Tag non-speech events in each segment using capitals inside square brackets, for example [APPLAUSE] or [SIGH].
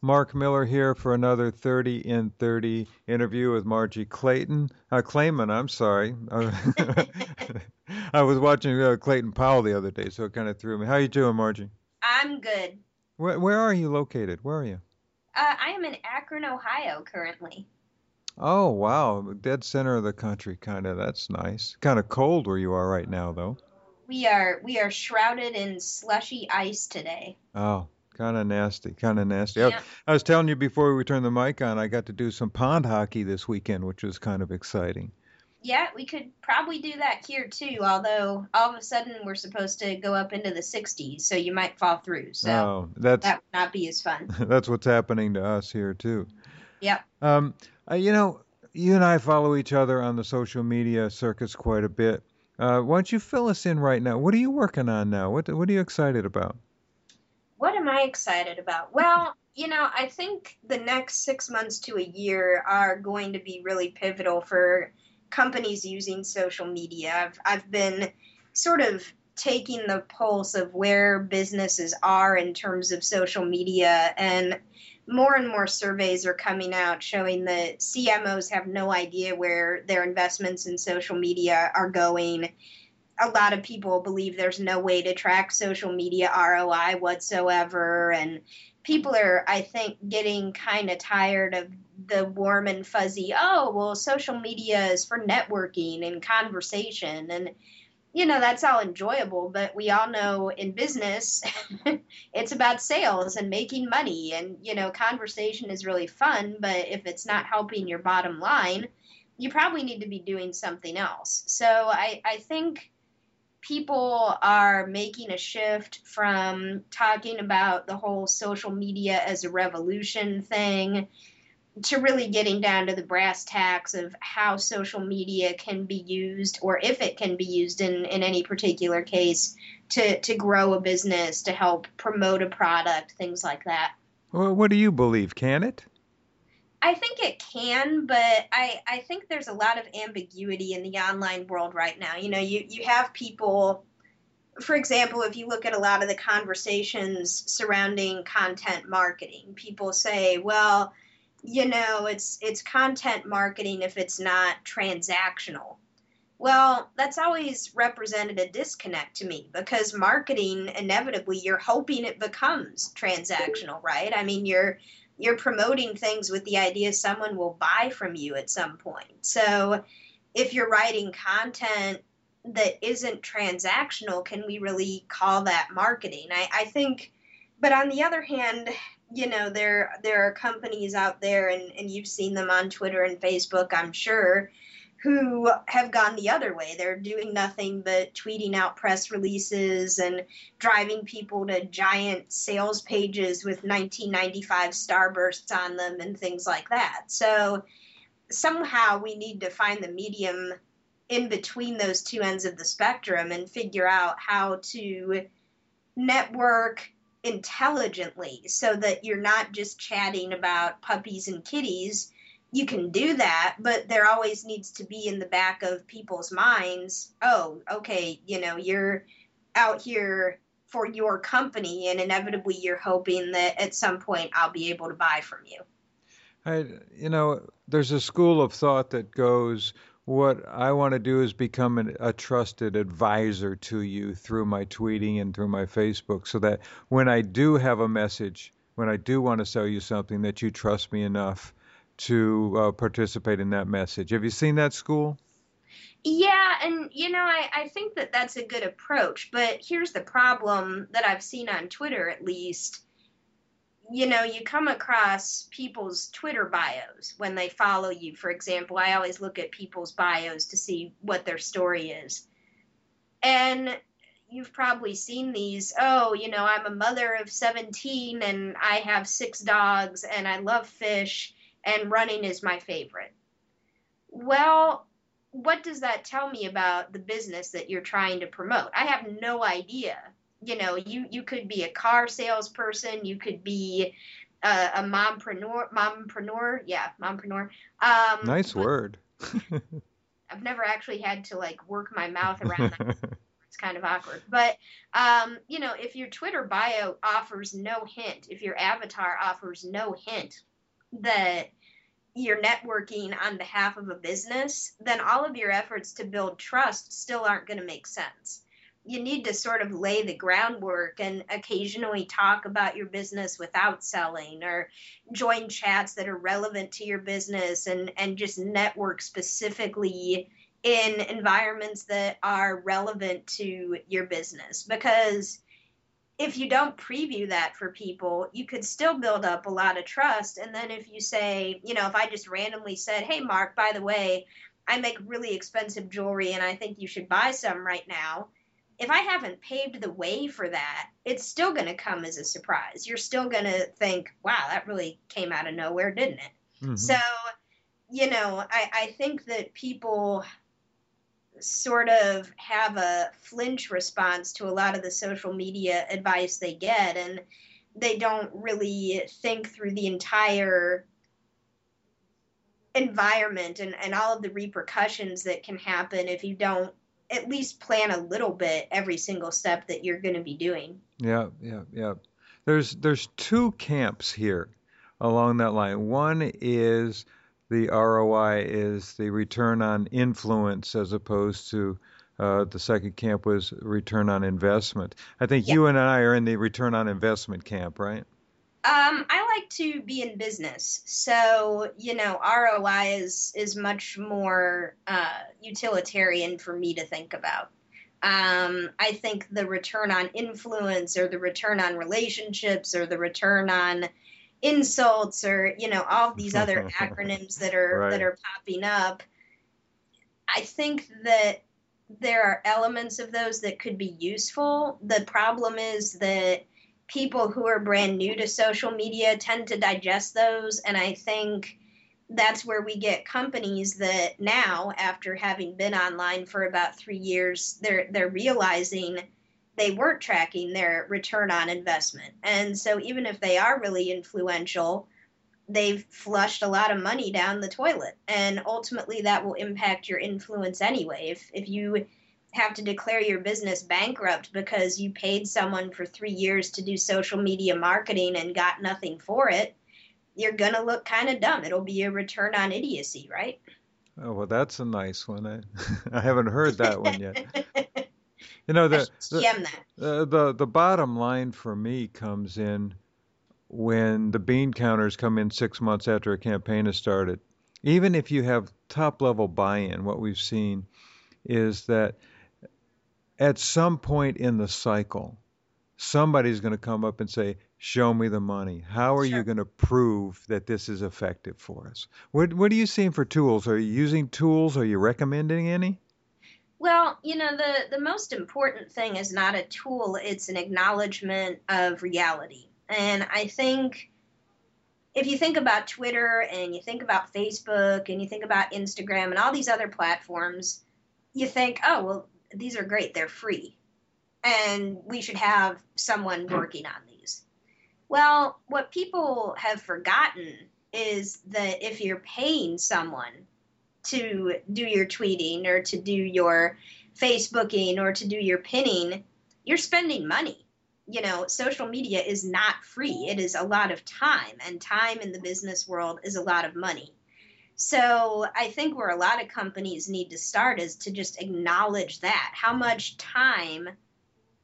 Mark Miller here for another 30 in 30 interview with Margie Clayton. Uh, Clayman, I'm sorry. [LAUGHS] I was watching uh, Clayton Powell the other day, so it kind of threw me. How are you doing, Margie? I'm good. Where, where are you located? Where are you? Uh, I am in Akron, Ohio, currently. Oh, wow. Dead center of the country, kind of. That's nice. Kind of cold where you are right now, though. We are we are shrouded in slushy ice today. Oh, kind of nasty, kind of nasty. I, Yeah. I was telling you before we turned the mic on, I got to do some pond hockey this weekend, which was kind of exciting. Yeah, we could probably do that here too. Although all of a sudden we're supposed to go up into the 60s, so you might fall through. So oh, that's that would not be as fun. [LAUGHS] that's what's happening to us here too. Yep. Um, uh, you know, you and I follow each other on the social media circuits quite a bit. Uh, why don't you fill us in right now? What are you working on now? What What are you excited about? What am I excited about? Well, you know, I think the next six months to a year are going to be really pivotal for companies using social media. I've, I've been sort of taking the pulse of where businesses are in terms of social media, and more and more surveys are coming out showing that CMOs have no idea where their investments in social media are going a lot of people believe there's no way to track social media ROI whatsoever. And people are, I think, getting kind of tired of the warm and fuzzy, oh, well, social media is for networking and conversation. And, you know, that's all enjoyable. But we all know in business, [LAUGHS] it's about sales and making money. And, you know, conversation is really fun. But if it's not helping your bottom line, you probably need to be doing something else. So I, I think people are making a shift from talking about the whole social media as a revolution thing to really getting down to the brass tacks of how social media can be used or if it can be used in, in any particular case to, to grow a business, to help promote a product, things like that. Well, what do you believe? Can it? I think it can, but I, I think there's a lot of ambiguity in the online world right now. You know, you, you have people, for example, if you look at a lot of the conversations surrounding content marketing, people say, well, you know, it's it's content marketing if it's not transactional. Well, that's always represented a disconnect to me because marketing inevitably you're hoping it becomes transactional, right? I mean, you're you're promoting things with the idea someone will buy from you at some point. So if you're writing content that isn't transactional, can we really call that marketing? I, I think, but on the other hand, you know, there there are companies out there, and, and you've seen them on Twitter and Facebook, I'm sure, who have gone the other way. They're doing nothing but tweeting out press releases and driving people to giant sales pages with 1995 starbursts on them and things like that. So somehow we need to find the medium in between those two ends of the spectrum and figure out how to network intelligently so that you're not just chatting about puppies and kitties you can do that, but there always needs to be in the back of people's minds, oh, okay, you know, you're out here for your company, and inevitably you're hoping that at some point I'll be able to buy from you. I, you know, there's a school of thought that goes, what I want to do is become an, a trusted advisor to you through my tweeting and through my Facebook, so that when I do have a message, when I do want to sell you something, that you trust me enough to uh, participate in that message. Have you seen that school? Yeah, and you know, I, I think that that's a good approach, but here's the problem that I've seen on Twitter at least. You know, you come across people's Twitter bios when they follow you. For example, I always look at people's bios to see what their story is. And you've probably seen these. Oh, you know, I'm a mother of 17 and I have six dogs and I love fish and running is my favorite. Well, what does that tell me about the business that you're trying to promote? I have no idea. You know, you you could be a car salesperson, you could be a, a mompreneur, mompreneur, yeah, mompreneur. Um, nice word. [LAUGHS] I've never actually had to like work my mouth around that. It's kind of awkward. But um, you know, if your Twitter bio offers no hint, if your avatar offers no hint that you're networking on behalf of a business, then all of your efforts to build trust still aren't going to make sense. You need to sort of lay the groundwork and occasionally talk about your business without selling or join chats that are relevant to your business and, and just network specifically in environments that are relevant to your business because if you don't preview that for people, you could still build up a lot of trust. And then if you say, you know, if I just randomly said, hey, Mark, by the way, I make really expensive jewelry and I think you should buy some right now. If I haven't paved the way for that, it's still going to come as a surprise. You're still going to think, wow, that really came out of nowhere, didn't it? Mm-hmm. So, you know, I, I think that people sort of have a flinch response to a lot of the social media advice they get and they don't really think through the entire environment and, and all of the repercussions that can happen if you don't at least plan a little bit every single step that you're going to be doing. Yeah, yeah, yeah. There's there's two camps here along that line. One is the ROI is the return on influence as opposed to uh, the second camp was return on investment. I think you and I are in the return on investment camp, right? Um, I like to be in business, so you know ROI is is much more uh, utilitarian for me to think about. Um, I think the return on influence, or the return on relationships, or the return on insults or you know all these other [LAUGHS] acronyms that are right. that are popping up i think that there are elements of those that could be useful the problem is that people who are brand new to social media tend to digest those and i think that's where we get companies that now after having been online for about 3 years they're they're realizing they weren't tracking their return on investment. And so even if they are really influential, they've flushed a lot of money down the toilet. And ultimately that will impact your influence anyway. If if you have to declare your business bankrupt because you paid someone for 3 years to do social media marketing and got nothing for it, you're going to look kind of dumb. It'll be a return on idiocy, right? Oh, well, that's a nice one. I, [LAUGHS] I haven't heard that one yet. [LAUGHS] You know the the, uh, the the bottom line for me comes in when the bean counters come in six months after a campaign has started. Even if you have top level buy-in, what we've seen is that at some point in the cycle, somebody's going to come up and say, "Show me the money. How are sure. you going to prove that this is effective for us?" What What are you seeing for tools? Are you using tools? Are you recommending any? Well, you know, the, the most important thing is not a tool, it's an acknowledgement of reality. And I think if you think about Twitter and you think about Facebook and you think about Instagram and all these other platforms, you think, oh, well, these are great, they're free. And we should have someone working on these. Well, what people have forgotten is that if you're paying someone to do your tweeting or to do your Facebooking or to do your pinning, you're spending money. You know, social media is not free. It is a lot of time, and time in the business world is a lot of money. So I think where a lot of companies need to start is to just acknowledge that. How much time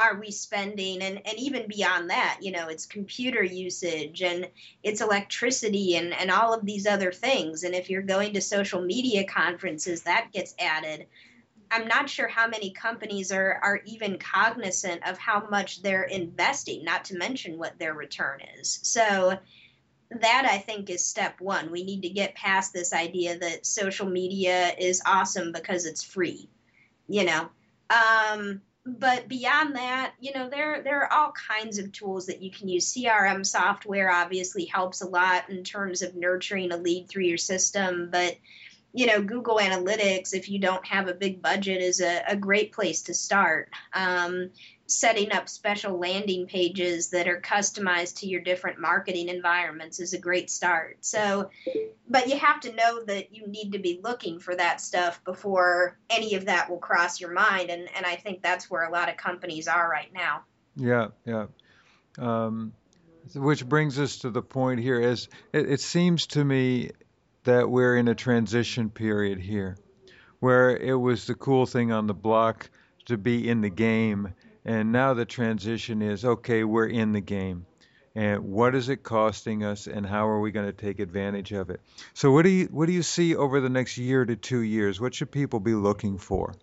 are we spending? And, and even beyond that you know it's computer usage and it's electricity and, and all of these other things. And if you're going to social media conferences that gets added. I'm not sure how many companies are, are even cognizant of how much they're investing not to mention what their return is. So that i think is step one. We need to get past this idea that social media is awesome because it's free you know. Um, but beyond that, you know, there there are all kinds of tools that you can use. CRM software obviously helps a lot in terms of nurturing a lead through your system, but you know, Google Analytics, if you don't have a big budget, is a, a great place to start. Um, setting up special landing pages that are customized to your different marketing environments is a great start. So, but you have to know that you need to be looking for that stuff before any of that will cross your mind. And, and I think that's where a lot of companies are right now. Yeah, yeah. Um, which brings us to the point here is it, it seems to me that we're in a transition period here where it was the cool thing on the block to be in the game and now the transition is okay, we're in the game. And what is it costing us and how are we going to take advantage of it? So what do you what do you see over the next year to 2 years? What should people be looking for?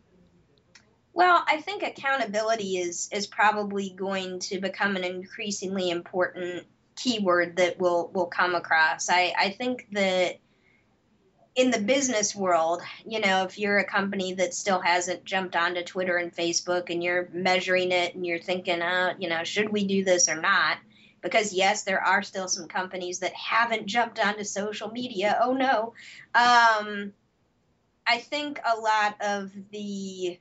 Well, I think accountability is is probably going to become an increasingly important keyword that will will come across. I, I think that in the business world, you know, if you're a company that still hasn't jumped onto Twitter and Facebook and you're measuring it and you're thinking, uh, you know, should we do this or not? Because yes, there are still some companies that haven't jumped onto social media. Oh no. Um, I think a lot of the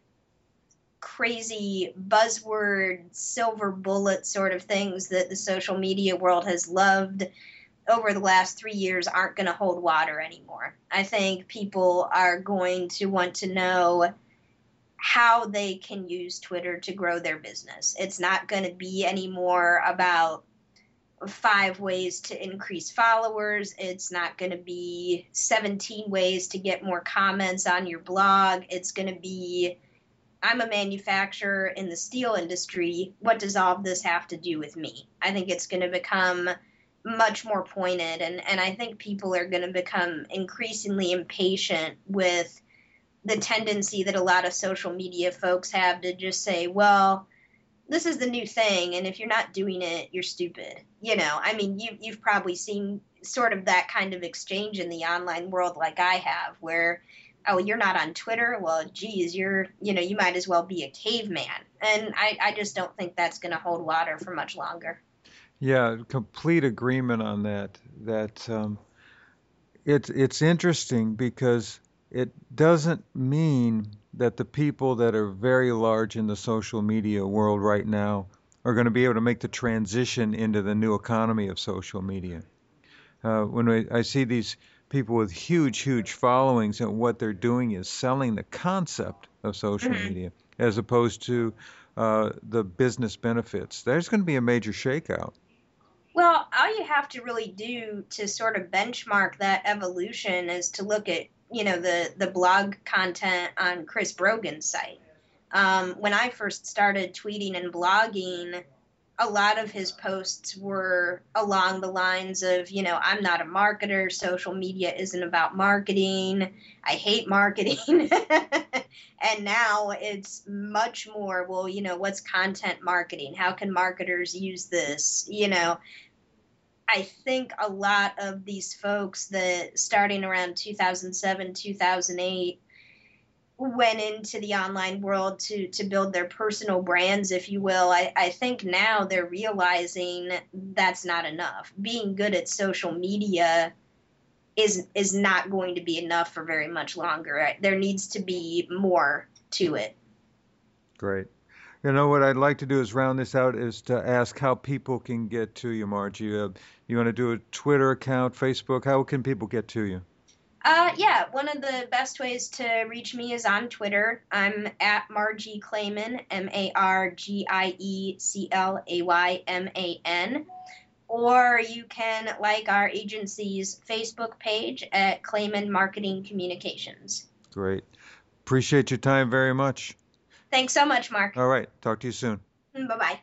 crazy buzzword silver bullet sort of things that the social media world has loved over the last three years aren't going to hold water anymore. I think people are going to want to know how they can use Twitter to grow their business. It's not going to be anymore about five ways to increase followers. It's not going to be 17 ways to get more comments on your blog. It's going to be I'm a manufacturer in the steel industry. What does all of this have to do with me? I think it's going to become much more pointed and and I think people are going to become increasingly impatient with the tendency that a lot of social media folks have to just say, well, this is the new thing and if you're not doing it, you're stupid. You know, I mean, you you've probably seen sort of that kind of exchange in the online world like I have where oh you're not on twitter? Well geez you're you know you might as well be a caveman. And i, I just don't think that's going to hold water for much longer yeah, complete agreement on that. That um, it's it's interesting because it doesn't mean that the people that are very large in the social media world right now are going to be able to make the transition into the new economy of social media. Uh, when I, I see these people with huge, huge followings, and what they're doing is selling the concept of social mm-hmm. media as opposed to uh, the business benefits. There's going to be a major shakeout. Well, all you have to really do to sort of benchmark that evolution is to look at, you know, the the blog content on Chris Brogan's site. Um, when I first started tweeting and blogging, a lot of his posts were along the lines of, you know, I'm not a marketer. Social media isn't about marketing. I hate marketing. [LAUGHS] and now it's much more, well, you know, what's content marketing? How can marketers use this? You know, I think a lot of these folks that starting around 2007, 2008 went into the online world to to build their personal brands, if you will. I, I think now they're realizing that's not enough. Being good at social media is is not going to be enough for very much longer. There needs to be more to it. Great. You know what I'd like to do is round this out is to ask how people can get to you, Margie. Uh, you want to do a Twitter account, Facebook? How can people get to you? Uh, yeah, one of the best ways to reach me is on Twitter. I'm at Margie Clayman, M A R G I E C L A Y M A N. Or you can like our agency's Facebook page at Clayman Marketing Communications. Great. Appreciate your time very much. Thanks so much, Mark. All right. Talk to you soon. Bye bye.